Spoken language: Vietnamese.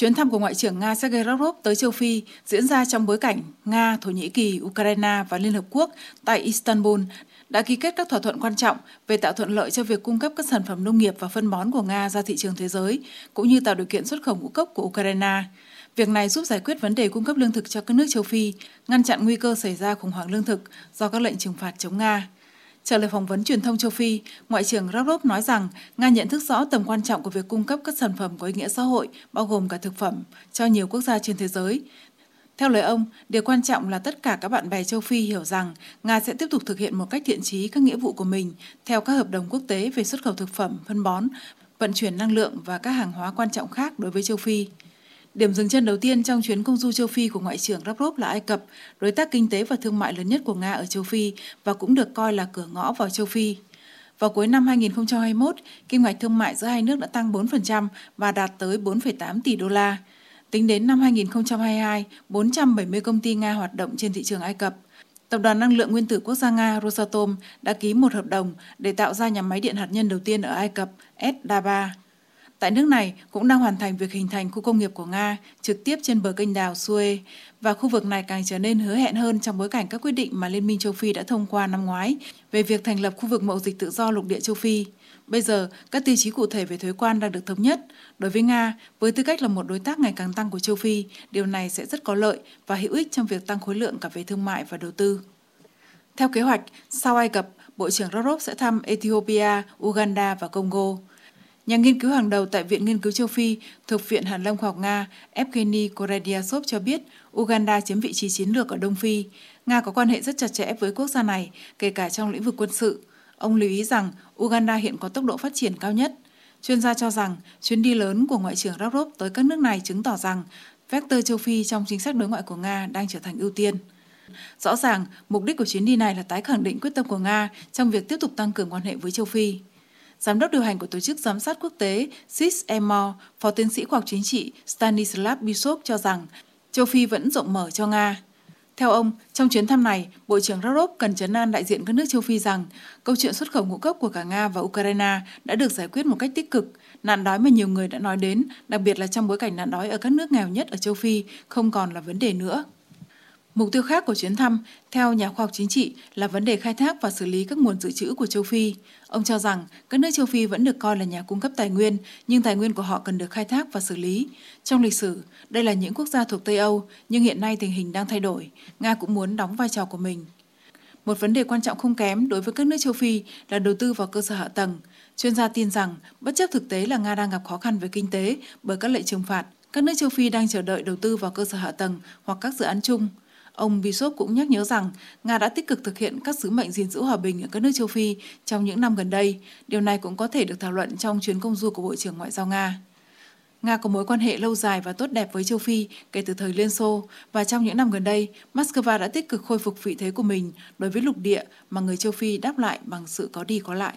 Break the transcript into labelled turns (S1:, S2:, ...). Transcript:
S1: Chuyến thăm của Ngoại trưởng Nga Sergei Lavrov tới châu Phi diễn ra trong bối cảnh Nga, Thổ Nhĩ Kỳ, Ukraine và Liên Hợp Quốc tại Istanbul đã ký kết các thỏa thuận quan trọng về tạo thuận lợi cho việc cung cấp các sản phẩm nông nghiệp và phân bón của Nga ra thị trường thế giới, cũng như tạo điều kiện xuất khẩu ngũ cốc của Ukraine. Việc này giúp giải quyết vấn đề cung cấp lương thực cho các nước châu Phi, ngăn chặn nguy cơ xảy ra khủng hoảng lương thực do các lệnh trừng phạt chống Nga. Trả lời phỏng vấn truyền thông châu Phi, Ngoại trưởng Lavrov nói rằng Nga nhận thức rõ tầm quan trọng của việc cung cấp các sản phẩm có ý nghĩa xã hội, bao gồm cả thực phẩm, cho nhiều quốc gia trên thế giới. Theo lời ông, điều quan trọng là tất cả các bạn bè châu Phi hiểu rằng Nga sẽ tiếp tục thực hiện một cách thiện trí các nghĩa vụ của mình theo các hợp đồng quốc tế về xuất khẩu thực phẩm, phân bón, vận chuyển năng lượng và các hàng hóa quan trọng khác đối với châu Phi. Điểm dừng chân đầu tiên trong chuyến công du châu Phi của Ngoại trưởng Lavrov là Ai Cập, đối tác kinh tế và thương mại lớn nhất của Nga ở châu Phi và cũng được coi là cửa ngõ vào châu Phi. Vào cuối năm 2021, kim ngạch thương mại giữa hai nước đã tăng 4% và đạt tới 4,8 tỷ đô la. Tính đến năm 2022, 470 công ty Nga hoạt động trên thị trường Ai Cập. Tập đoàn Năng lượng Nguyên tử Quốc gia Nga Rosatom đã ký một hợp đồng để tạo ra nhà máy điện hạt nhân đầu tiên ở Ai Cập, Esdaba. Tại nước này cũng đang hoàn thành việc hình thành khu công nghiệp của Nga trực tiếp trên bờ kênh đào Suez và khu vực này càng trở nên hứa hẹn hơn trong bối cảnh các quyết định mà Liên minh châu Phi đã thông qua năm ngoái về việc thành lập khu vực mậu dịch tự do lục địa châu Phi. Bây giờ, các tiêu chí cụ thể về thuế quan đang được thống nhất. Đối với Nga, với tư cách là một đối tác ngày càng tăng của châu Phi, điều này sẽ rất có lợi và hữu ích trong việc tăng khối lượng cả về thương mại và đầu tư. Theo kế hoạch, sau Ai Cập, Bộ trưởng Lavrov sẽ thăm Ethiopia, Uganda và Congo. Nhà nghiên cứu hàng đầu tại Viện Nghiên cứu châu Phi thuộc Viện Hàn Lâm Khoa học Nga Evgeny Korediasov cho biết Uganda chiếm vị trí chiến lược ở Đông Phi. Nga có quan hệ rất chặt chẽ với quốc gia này, kể cả trong lĩnh vực quân sự. Ông lưu ý rằng Uganda hiện có tốc độ phát triển cao nhất. Chuyên gia cho rằng chuyến đi lớn của Ngoại trưởng Lavrov tới các nước này chứng tỏ rằng vector châu Phi trong chính sách đối ngoại của Nga đang trở thành ưu tiên. Rõ ràng, mục đích của chuyến đi này là tái khẳng định quyết tâm của Nga trong việc tiếp tục tăng cường quan hệ với châu Phi. Giám đốc điều hành của Tổ chức Giám sát Quốc tế SIS-EMO, Phó tiến sĩ khoa học chính trị Stanislav Bishop cho rằng châu Phi vẫn rộng mở cho Nga. Theo ông, trong chuyến thăm này, Bộ trưởng Lavrov cần chấn an đại diện các nước châu Phi rằng câu chuyện xuất khẩu ngũ cốc của cả Nga và Ukraine đã được giải quyết một cách tích cực. Nạn đói mà nhiều người đã nói đến, đặc biệt là trong bối cảnh nạn đói ở các nước nghèo nhất ở châu Phi, không còn là vấn đề nữa. Mục tiêu khác của chuyến thăm, theo nhà khoa học chính trị, là vấn đề khai thác và xử lý các nguồn dự trữ của châu Phi. Ông cho rằng các nước châu Phi vẫn được coi là nhà cung cấp tài nguyên, nhưng tài nguyên của họ cần được khai thác và xử lý. Trong lịch sử, đây là những quốc gia thuộc Tây Âu, nhưng hiện nay tình hình đang thay đổi. Nga cũng muốn đóng vai trò của mình. Một vấn đề quan trọng không kém đối với các nước châu Phi là đầu tư vào cơ sở hạ tầng. Chuyên gia tin rằng, bất chấp thực tế là Nga đang gặp khó khăn về kinh tế bởi các lệnh trừng phạt, các nước châu Phi đang chờ đợi đầu tư vào cơ sở hạ tầng hoặc các dự án chung. Ông Bishop cũng nhắc nhớ rằng Nga đã tích cực thực hiện các sứ mệnh gìn giữ hòa bình ở các nước châu Phi trong những năm gần đây. Điều này cũng có thể được thảo luận trong chuyến công du của Bộ trưởng Ngoại giao Nga. Nga có mối quan hệ lâu dài và tốt đẹp với châu Phi kể từ thời Liên Xô và trong những năm gần đây, Moscow đã tích cực khôi phục vị thế của mình đối với lục địa mà người châu Phi đáp lại bằng sự có đi có lại.